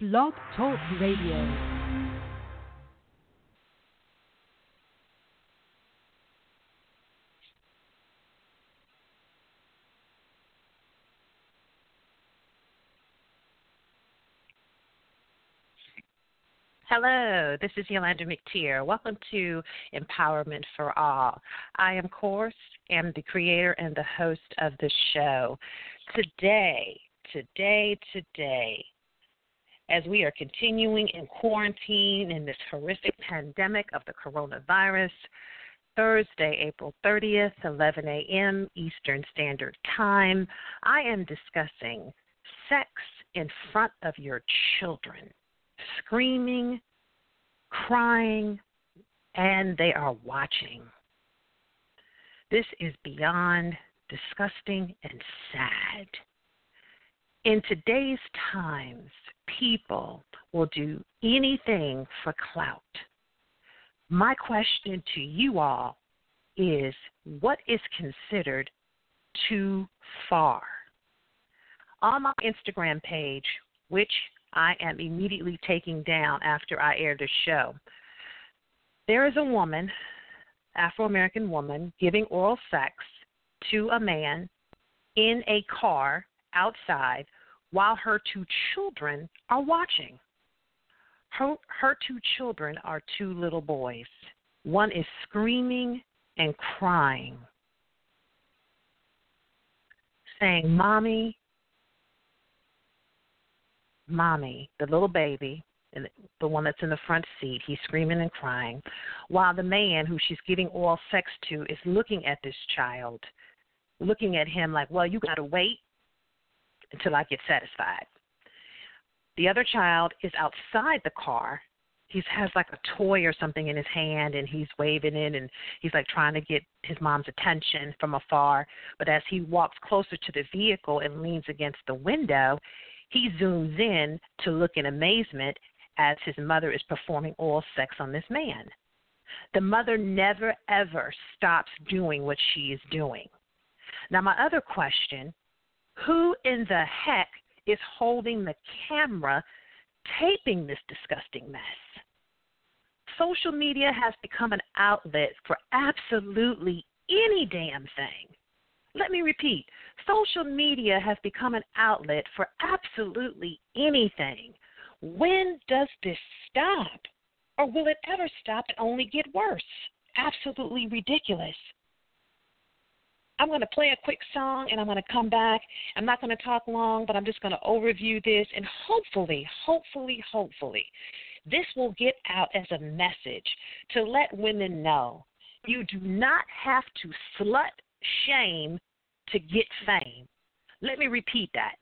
Blog Talk Radio. Hello, this is Yulander McTier. Welcome to Empowerment for All. I, am course, am the creator and the host of the show. Today, today, today, as we are continuing in quarantine in this horrific pandemic of the coronavirus, Thursday, April 30th, 11 a.m. Eastern Standard Time, I am discussing sex in front of your children screaming, crying, and they are watching. This is beyond disgusting and sad. In today's times, people will do anything for clout. My question to you all is what is considered too far? On my Instagram page, which I am immediately taking down after I air the show. There is a woman, Afro American woman, giving oral sex to a man in a car outside while her two children are watching. Her, her two children are two little boys. One is screaming and crying, saying, Mommy, mommy, the little baby, the one that's in the front seat, he's screaming and crying, while the man who she's giving oral sex to is looking at this child, looking at him like, well, you got to wait until I get satisfied. The other child is outside the car. He has like a toy or something in his hand and he's waving it and he's like trying to get his mom's attention from afar. But as he walks closer to the vehicle and leans against the window, he zooms in to look in amazement as his mother is performing oral sex on this man. The mother never ever stops doing what she is doing. Now, my other question who in the heck is holding the camera taping this disgusting mess? Social media has become an outlet for absolutely any damn thing. Let me repeat social media has become an outlet for absolutely anything. When does this stop? Or will it ever stop and only get worse? Absolutely ridiculous. I'm going to play a quick song and I'm going to come back. I'm not going to talk long, but I'm just going to overview this and hopefully, hopefully, hopefully, this will get out as a message to let women know you do not have to slut shame to get fame. Let me repeat that.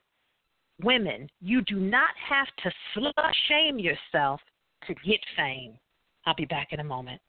Women, you do not have to slut shame yourself to get fame. I'll be back in a moment.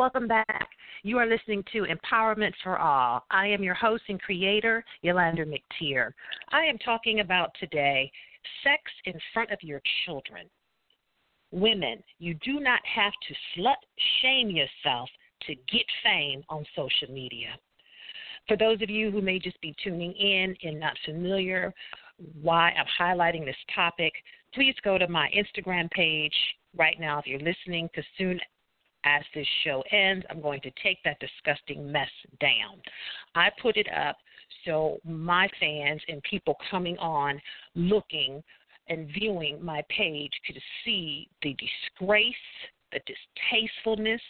Welcome back. You are listening to Empowerment for All. I am your host and creator, Yulander McTier. I am talking about today sex in front of your children. Women, you do not have to slut shame yourself to get fame on social media. For those of you who may just be tuning in and not familiar why I'm highlighting this topic, please go to my Instagram page right now if you're listening, because soon as this show ends, I'm going to take that disgusting mess down. I put it up so my fans and people coming on looking and viewing my page could see the disgrace, the distastefulness,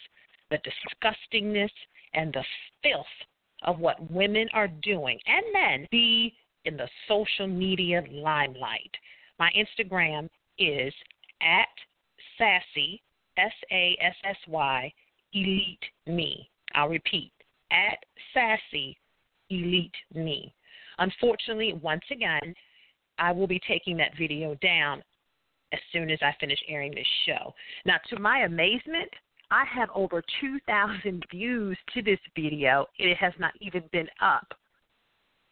the disgustingness, and the filth of what women are doing and men be in the social media limelight. My Instagram is at sassy, S A S S Y, elite me. I'll repeat, at sassy, elite me. Unfortunately, once again, I will be taking that video down as soon as I finish airing this show. Now, to my amazement, I have over 2,000 views to this video. and It has not even been up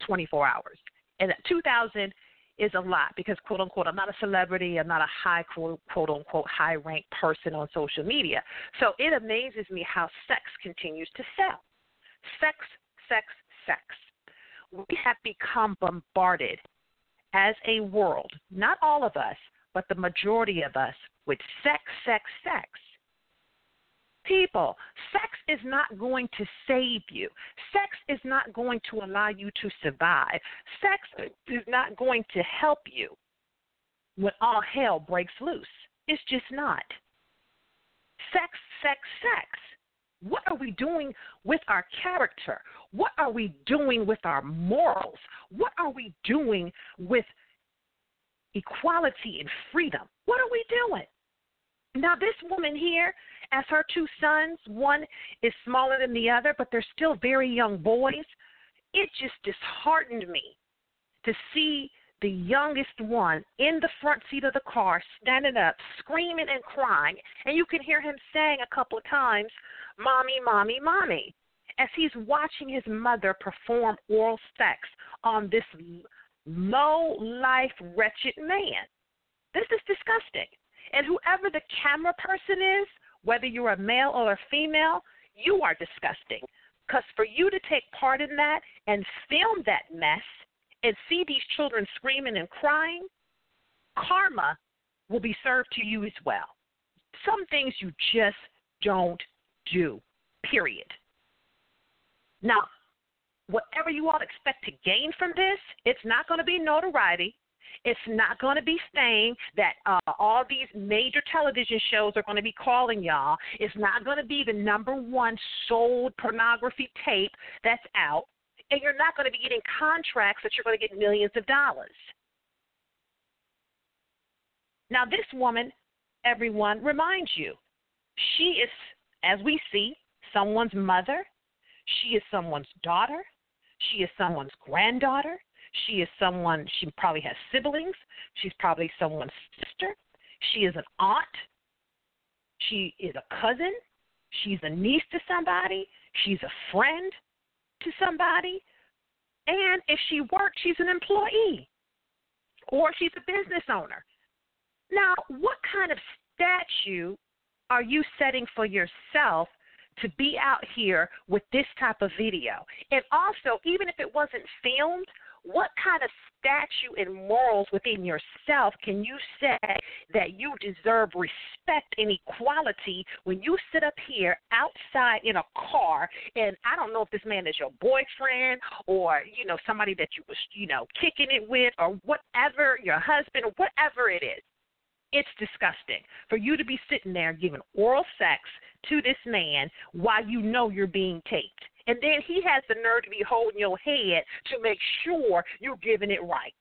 24 hours. And 2,000 is a lot because, quote unquote, I'm not a celebrity. I'm not a high, quote, quote unquote, high ranked person on social media. So it amazes me how sex continues to sell. Sex, sex, sex. We have become bombarded as a world, not all of us, but the majority of us, with sex, sex, sex people. Sex is not going to save you. Sex is not going to allow you to survive. Sex is not going to help you when all hell breaks loose. It's just not. Sex, sex, sex. What are we doing with our character? What are we doing with our morals? What are we doing with equality and freedom? What are we doing? Now, this woman here, as her two sons, one is smaller than the other, but they're still very young boys, it just disheartened me to see the youngest one in the front seat of the car, standing up, screaming and crying. And you can hear him saying a couple of times, Mommy, Mommy, Mommy, as he's watching his mother perform oral sex on this low life, wretched man. This is disgusting. And whoever the camera person is, whether you're a male or a female, you are disgusting. Because for you to take part in that and film that mess and see these children screaming and crying, karma will be served to you as well. Some things you just don't do, period. Now, whatever you all expect to gain from this, it's not going to be notoriety. It's not going to be fame that uh, all these major television shows are going to be calling y'all. It's not going to be the number one sold pornography tape that's out. And you're not going to be getting contracts that you're going to get millions of dollars. Now, this woman, everyone, reminds you, she is, as we see, someone's mother. She is someone's daughter. She is someone's granddaughter. She is someone, she probably has siblings. She's probably someone's sister. She is an aunt. She is a cousin. She's a niece to somebody. She's a friend to somebody. And if she works, she's an employee or she's a business owner. Now, what kind of statue are you setting for yourself to be out here with this type of video? And also, even if it wasn't filmed, what kind of statue and morals within yourself can you say that you deserve respect and equality when you sit up here outside in a car? And I don't know if this man is your boyfriend or you know somebody that you was you know kicking it with or whatever your husband or whatever it is. It's disgusting for you to be sitting there giving oral sex to this man while you know you're being taped and then he has the nerve to be holding your head to make sure you're giving it right.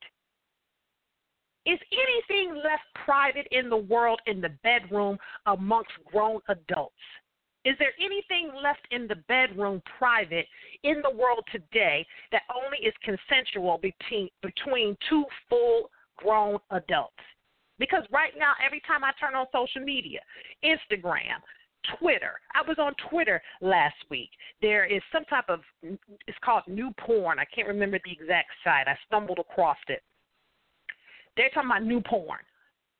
Is anything left private in the world in the bedroom amongst grown adults? Is there anything left in the bedroom private in the world today that only is consensual between between two full grown adults? Because right now, every time I turn on social media, Instagram, Twitter. I was on Twitter last week. There is some type of it's called new porn. I can't remember the exact site. I stumbled across it. They're talking about new porn.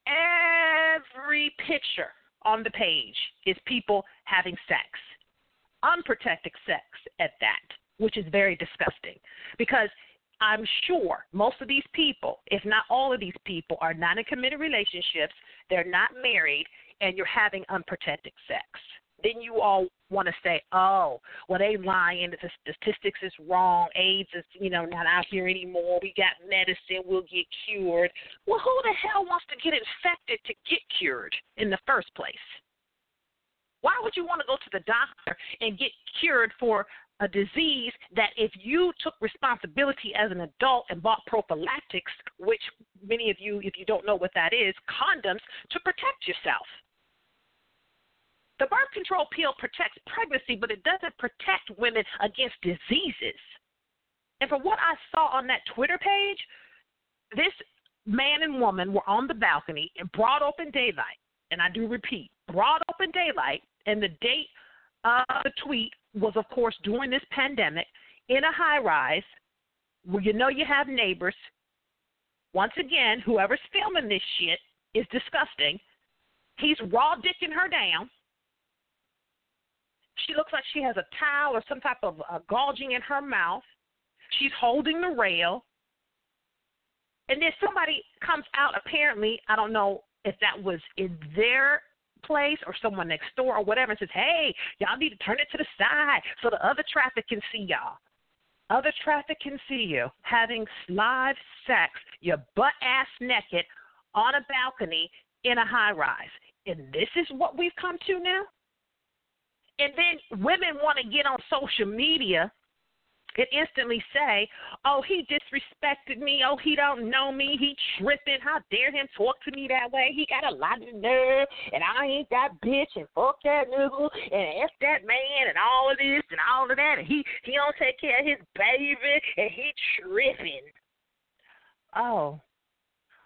Every picture on the page is people having sex, unprotected sex at that, which is very disgusting because I'm sure most of these people, if not all of these people, are not in committed relationships, they're not married, and you're having unprotected sex. Then you all want to say, oh, well, they lying. The statistics is wrong. AIDS is, you know, not out here anymore. We got medicine. We'll get cured. Well, who the hell wants to get infected to get cured in the first place? Why would you want to go to the doctor and get cured for a disease that if you took responsibility as an adult and bought prophylactics, which many of you, if you don't know what that is, condoms to protect yourself? The birth control pill protects pregnancy, but it doesn't protect women against diseases. And from what I saw on that Twitter page, this man and woman were on the balcony in broad open daylight. And I do repeat, broad open daylight. And the date of the tweet was, of course, during this pandemic in a high rise where you know you have neighbors. Once again, whoever's filming this shit is disgusting. He's raw dicking her down. She looks like she has a towel or some type of uh, gauging in her mouth. She's holding the rail. And then somebody comes out, apparently, I don't know if that was in their place or someone next door or whatever and says, hey, y'all need to turn it to the side so the other traffic can see y'all. Other traffic can see you having live sex, your butt ass naked on a balcony in a high rise. And this is what we've come to now? And then women want to get on social media and instantly say, "Oh, he disrespected me. Oh, he don't know me. He tripping. How dare him talk to me that way? He got a lot of nerve, and I ain't that bitch, and fuck that nigga, and f that man, and all of this and all of that, and he he don't take care of his baby, and he tripping." Oh,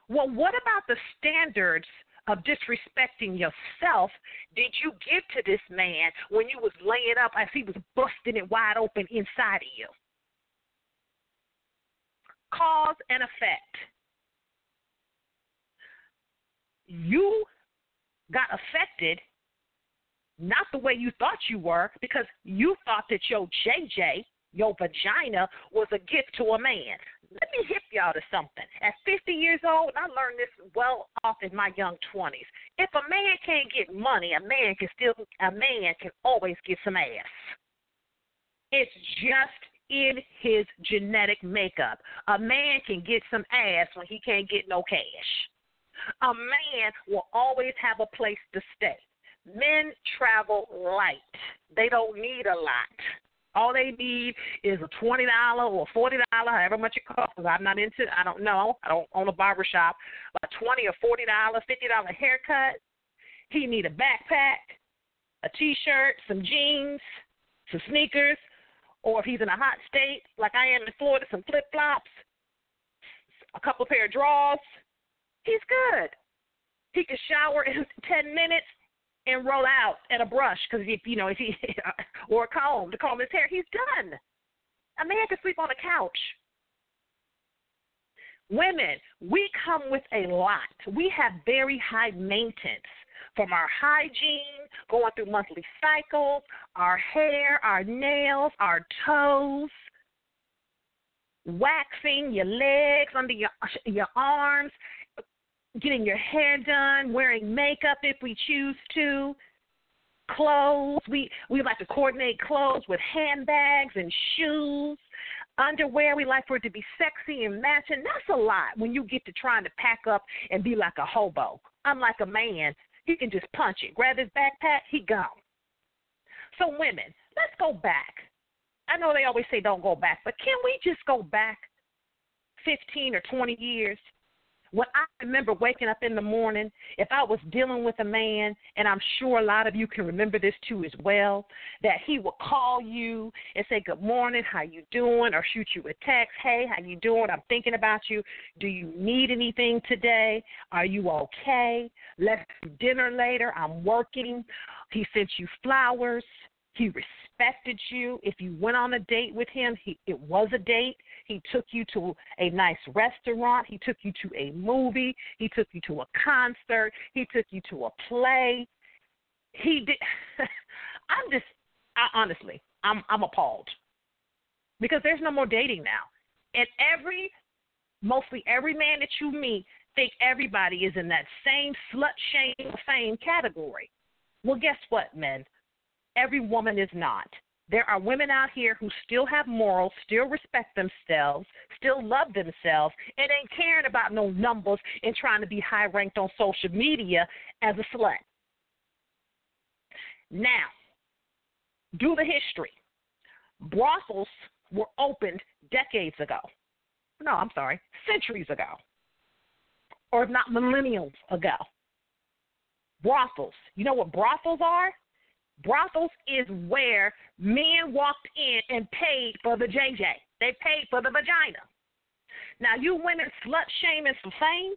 well, what about the standards of disrespecting yourself did you give to this man when you was laying up as he was busting it wide open inside of you? Cause and effect. You got affected not the way you thought you were because you thought that your JJ, your vagina, was a gift to a man let me hip y'all to something. At 50 years old, I learned this well off in my young 20s. If a man can't get money, a man can still a man can always get some ass. It's just in his genetic makeup. A man can get some ass when he can't get no cash. A man will always have a place to stay. Men travel light. They don't need a lot. All they need is a twenty dollar or forty dollar, however much it costs. Cause I'm not into. I don't know. I don't own a barber shop. A twenty or forty dollar, fifty dollar haircut. He need a backpack, a t-shirt, some jeans, some sneakers, or if he's in a hot state like I am in Florida, some flip flops, a couple pair of drawers. He's good. He can shower in ten minutes and roll out at a brush because if you know if he or a comb to comb his hair, he's done. A man can sleep on a couch. Women, we come with a lot. We have very high maintenance from our hygiene, going through monthly cycles, our hair, our nails, our toes, waxing your legs under your your arms getting your hair done, wearing makeup if we choose to, clothes. We we like to coordinate clothes with handbags and shoes, underwear. We like for it to be sexy and matching. That's a lot when you get to trying to pack up and be like a hobo. Unlike a man, he can just punch it, grab his backpack, he gone. So women, let's go back. I know they always say don't go back, but can we just go back 15 or 20 years when I remember waking up in the morning, if I was dealing with a man, and I'm sure a lot of you can remember this too as well, that he would call you and say, "Good morning, how you doing?" or shoot you a text, "Hey, how you doing? I'm thinking about you. Do you need anything today? Are you okay? Let's do dinner later. I'm working." He sent you flowers. He respected you. If you went on a date with him, he, it was a date. He took you to a nice restaurant. He took you to a movie. He took you to a concert. He took you to a play. He did. I'm just, I, honestly, I'm I'm appalled because there's no more dating now, and every, mostly every man that you meet think everybody is in that same slut shame fame category. Well, guess what, men? Every woman is not. There are women out here who still have morals, still respect themselves, still love themselves, and ain't caring about no numbers and trying to be high ranked on social media as a slut. Now, do the history. Brothels were opened decades ago. No, I'm sorry, centuries ago. Or if not millennials ago. Brothels. You know what brothels are? Brothels is where men walked in and paid for the JJ. They paid for the vagina. Now you women slut shaming for fame,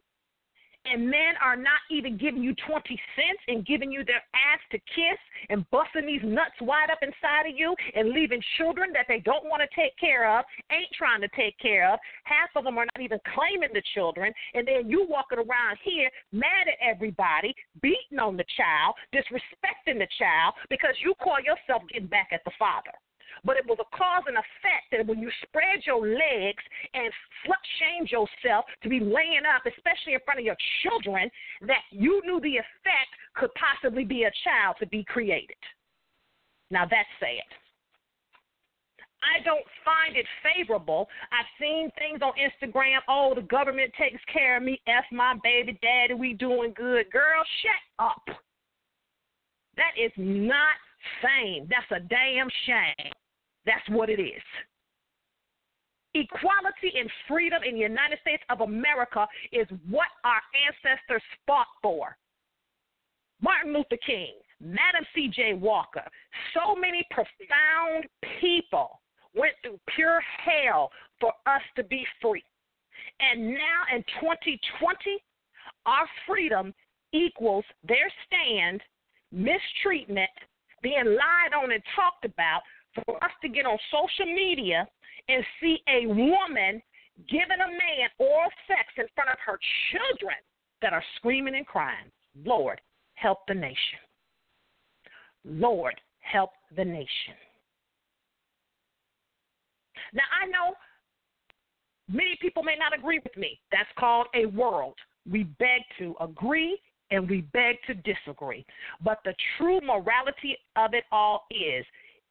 and men are not even giving you 20 cents and giving you their ass to kiss and busting these nuts wide up inside of you and leaving children that they don't want to take care of, ain't trying to take care of. Half of them are not even claiming the children. And then you walking around here mad at everybody, beating on the child, disrespecting the child because you call yourself getting back at the father but it was a cause and effect that when you spread your legs and slut shamed yourself to be laying up, especially in front of your children, that you knew the effect could possibly be a child to be created. Now that's sad. I don't find it favorable. I've seen things on Instagram. Oh, the government takes care of me. F my baby daddy. We doing good. Girl, shut up. That is not fame. That's a damn shame. That's what it is. Equality and freedom in the United States of America is what our ancestors fought for. Martin Luther King, Madam C.J. Walker, so many profound people went through pure hell for us to be free. And now in 2020, our freedom equals their stand, mistreatment, being lied on and talked about for us to get on social media and see a woman giving a man oral sex in front of her children that are screaming and crying. Lord, help the nation. Lord, help the nation. Now, I know many people may not agree with me. That's called a world. We beg to agree and we beg to disagree. But the true morality of it all is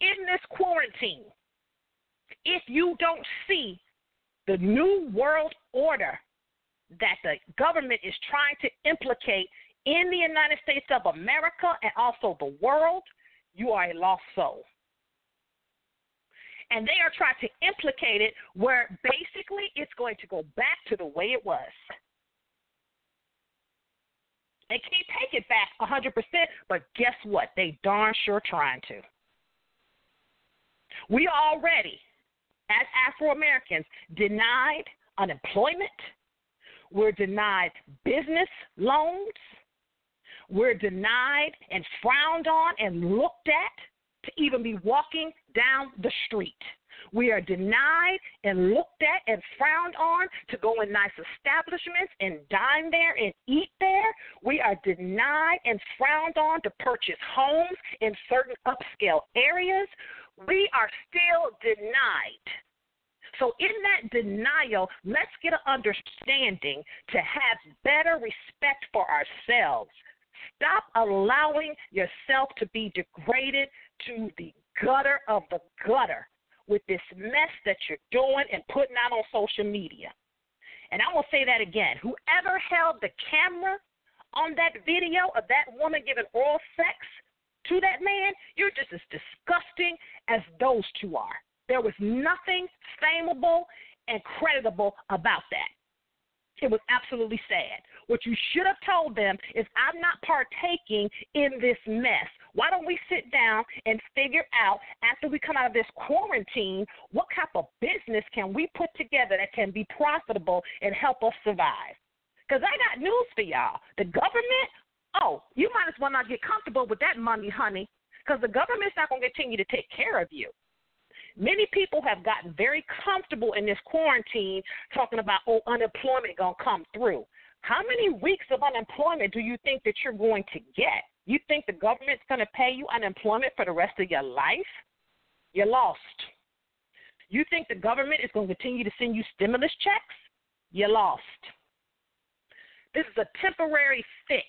in this quarantine, if you don't see the new world order that the government is trying to implicate in the United States of America and also the world, you are a lost soul. And they are trying to implicate it where basically it's going to go back to the way it was. They can't take it back 100%, but guess what? They darn sure trying to. We are already, as Afro Americans, denied unemployment. We're denied business loans. We're denied and frowned on and looked at to even be walking down the street. We are denied and looked at and frowned on to go in nice establishments and dine there and eat there. We are denied and frowned on to purchase homes in certain upscale areas we are still denied. So, in that denial, let's get an understanding to have better respect for ourselves. Stop allowing yourself to be degraded to the gutter of the gutter with this mess that you're doing and putting out on social media. And I will say that again. Whoever held the camera on that video of that woman giving oral sex to that man, you're just as disgusting as those two are. There was nothing fameable and creditable about that. It was absolutely sad. What you should have told them is, I'm not partaking in this mess. Why don't we sit down and figure out, after we come out of this quarantine, what type of business can we put together that can be profitable and help us survive? Because I got news for y'all. The government oh, you might as well not get comfortable with that money, honey, because the government's not going to continue to take care of you. Many people have gotten very comfortable in this quarantine talking about, oh, unemployment going to come through. How many weeks of unemployment do you think that you're going to get? You think the government's going to pay you unemployment for the rest of your life? You're lost. You think the government is going to continue to send you stimulus checks? You're lost. This is a temporary fix.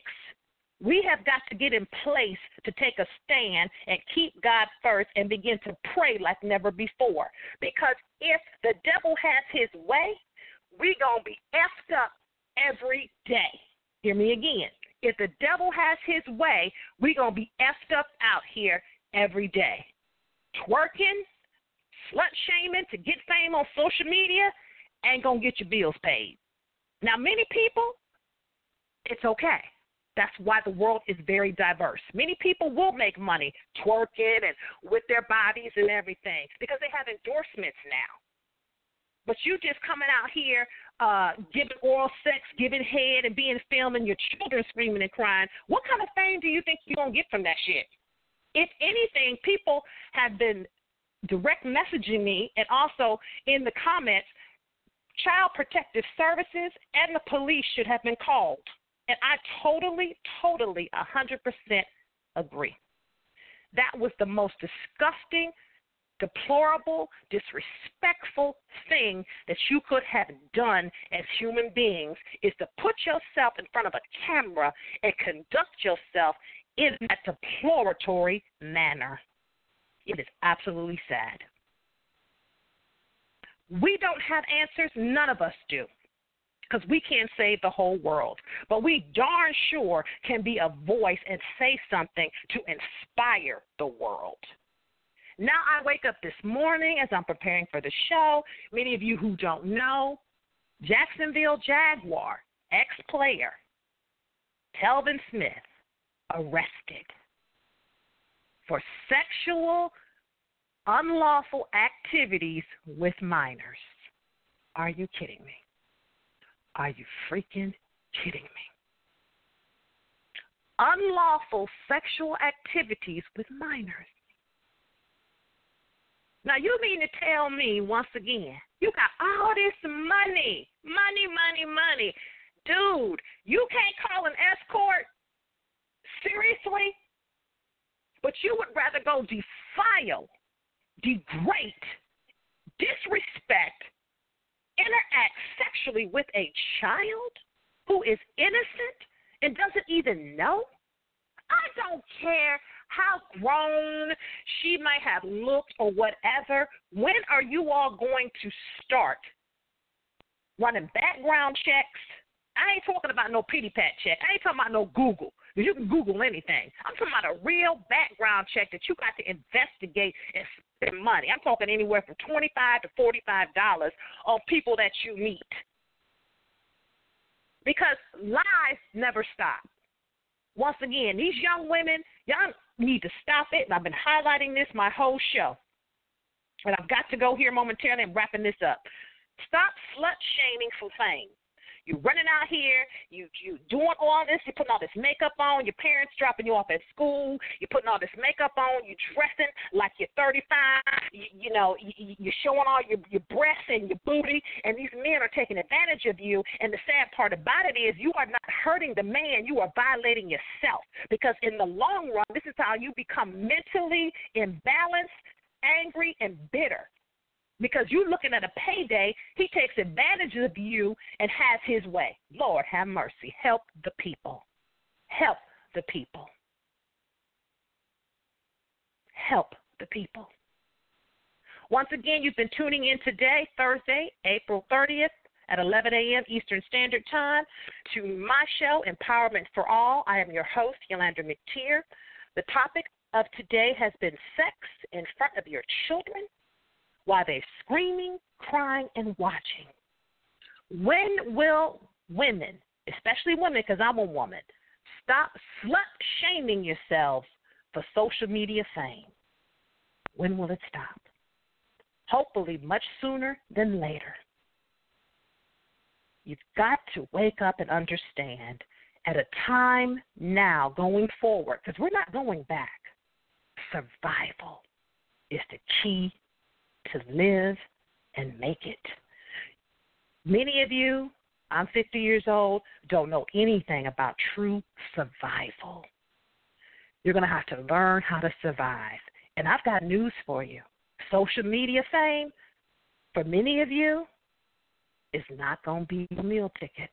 We have got to get in place to take a stand and keep God first and begin to pray like never before. Because if the devil has his way, we're going to be effed up every day. Hear me again. If the devil has his way, we're going to be effed up out here every day. Twerking, slut shaming to get fame on social media ain't going to get your bills paid. Now, many people, it's okay. That's why the world is very diverse. Many people will make money twerking and with their bodies and everything because they have endorsements now. But you just coming out here uh, giving oral sex, giving head, and being filmed, and your children screaming and crying. What kind of fame do you think you're gonna get from that shit? If anything, people have been direct messaging me and also in the comments, Child Protective Services and the police should have been called. And I totally, totally, 100% agree. That was the most disgusting, deplorable, disrespectful thing that you could have done as human beings is to put yourself in front of a camera and conduct yourself in that deploratory manner. It is absolutely sad. We don't have answers, none of us do because we can't save the whole world. But we darn sure can be a voice and say something to inspire the world. Now I wake up this morning as I'm preparing for the show. Many of you who don't know, Jacksonville Jaguar, ex player, Telvin Smith, arrested for sexual unlawful activities with minors. Are you kidding me? Are you freaking kidding me? Unlawful sexual activities with minors. Now, you mean to tell me once again, you got all this money, money, money, money. Dude, you can't call an escort? Seriously? But you would rather go defile, degrade, disrespect, interact sexually with a child who is innocent and doesn't even know? I don't care how grown she might have looked or whatever. When are you all going to start running background checks? I ain't talking about no pity pat check. I ain't talking about no Google. You can Google anything. I'm talking about a real background check that you got to investigate and money. I'm talking anywhere from twenty-five to forty-five dollars on people that you meet. Because lies never stop. Once again, these young women, y'all need to stop it. And I've been highlighting this my whole show. And I've got to go here momentarily and wrapping this up. Stop slut shaming for fame. You running out here, you you doing all this, You're putting all this makeup on, your parents dropping you off at school, you're putting all this makeup on, You're dressing like you're 35, you, you know, you, you're showing all your your breasts and your booty, and these men are taking advantage of you. And the sad part about it is, you are not hurting the man, you are violating yourself. Because in the long run, this is how you become mentally imbalanced, angry, and bitter because you're looking at a payday, he takes advantage of you and has his way. Lord, have mercy. Help the people. Help the people. Help the people. Once again, you've been tuning in today, Thursday, April 30th at 11 a.m. Eastern Standard Time, to my show, Empowerment for All. I am your host, Yulander McTier. The topic of today has been sex in front of your children while they're screaming, crying, and watching. When will women, especially women, because I'm a woman, stop slut shaming yourselves for social media fame? When will it stop? Hopefully, much sooner than later. You've got to wake up and understand at a time now going forward, because we're not going back, survival is the key to live and make it. Many of you, I'm 50 years old, don't know anything about true survival. You're going to have to learn how to survive. And I've got news for you. Social media fame, for many of you, is not going to be a meal ticket.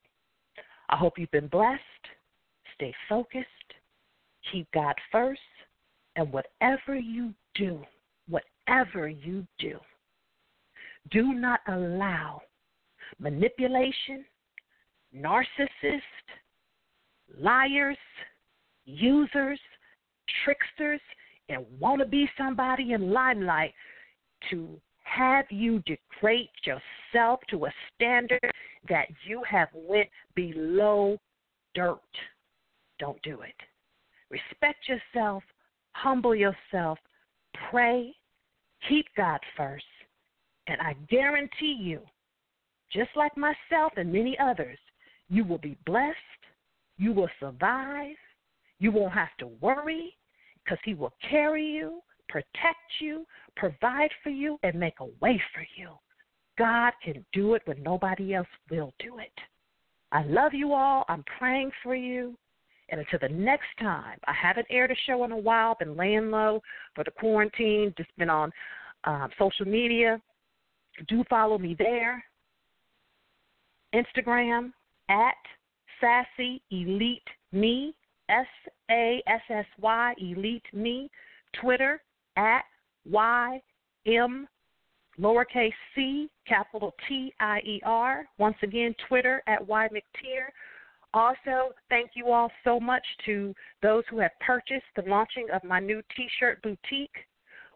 I hope you've been blessed. Stay focused. Keep God first. And whatever you do, whatever you do, do not allow manipulation, narcissists, liars, users, tricksters, and want to be somebody in limelight to have you degrade yourself to a standard that you have went below dirt. Don't do it. Respect yourself, humble yourself, pray, keep God first, and I guarantee you, just like myself and many others, you will be blessed, you will survive, you won't have to worry because He will carry you, protect you, provide for you, and make a way for you. God can do it when nobody else will do it. I love you all. I'm praying for you. And until the next time, I haven't aired a show in a while, been laying low for the quarantine, just been on um, social media. Do follow me there. Instagram at Sassy Elite Me, S A S S Y Elite Me. Twitter at Y M lowercase c capital T I E R. Once again, Twitter at Y. Also, thank you all so much to those who have purchased the launching of my new t shirt boutique,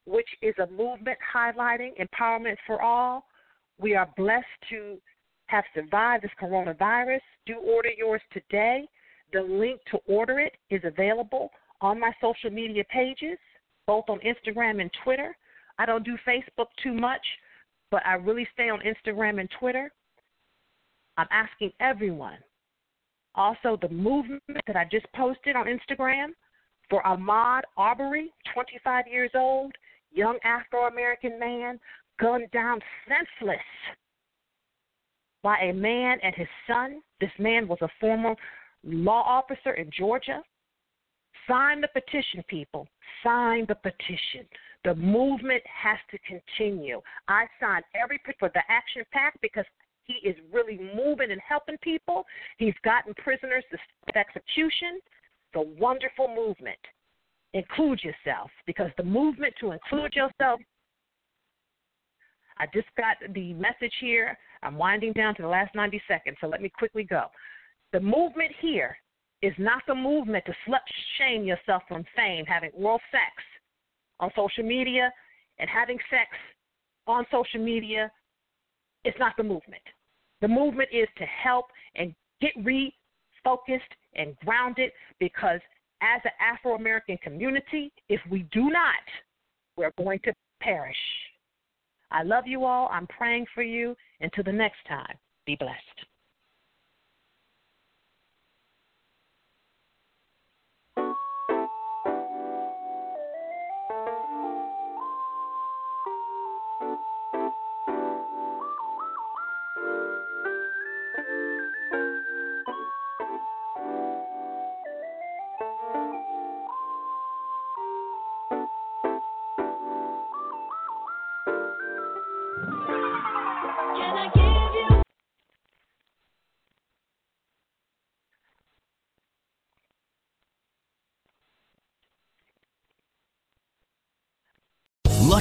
which is a movement highlighting empowerment for all. We are blessed to have survived this coronavirus. Do order yours today. The link to order it is available on my social media pages, both on Instagram and Twitter. I don't do Facebook too much, but I really stay on Instagram and Twitter. I'm asking everyone. Also, the movement that I just posted on Instagram for Ahmaud Arbery, 25 years old, young Afro American man, gunned down senseless by a man and his son. This man was a former law officer in Georgia. Sign the petition, people. Sign the petition. The movement has to continue. I signed every for the action pack because he is really moving and helping people. He's gotten prisoners to execution. The wonderful movement. Include yourself because the movement to include yourself. I just got the message here. I'm winding down to the last 90 seconds, so let me quickly go. The movement here is not the movement to slut shame yourself from fame, having oral sex on social media and having sex on social media. It's not the movement. The movement is to help and get refocused and grounded because as an Afro American community, if we do not, we're going to perish. I love you all. I'm praying for you. Until the next time, be blessed.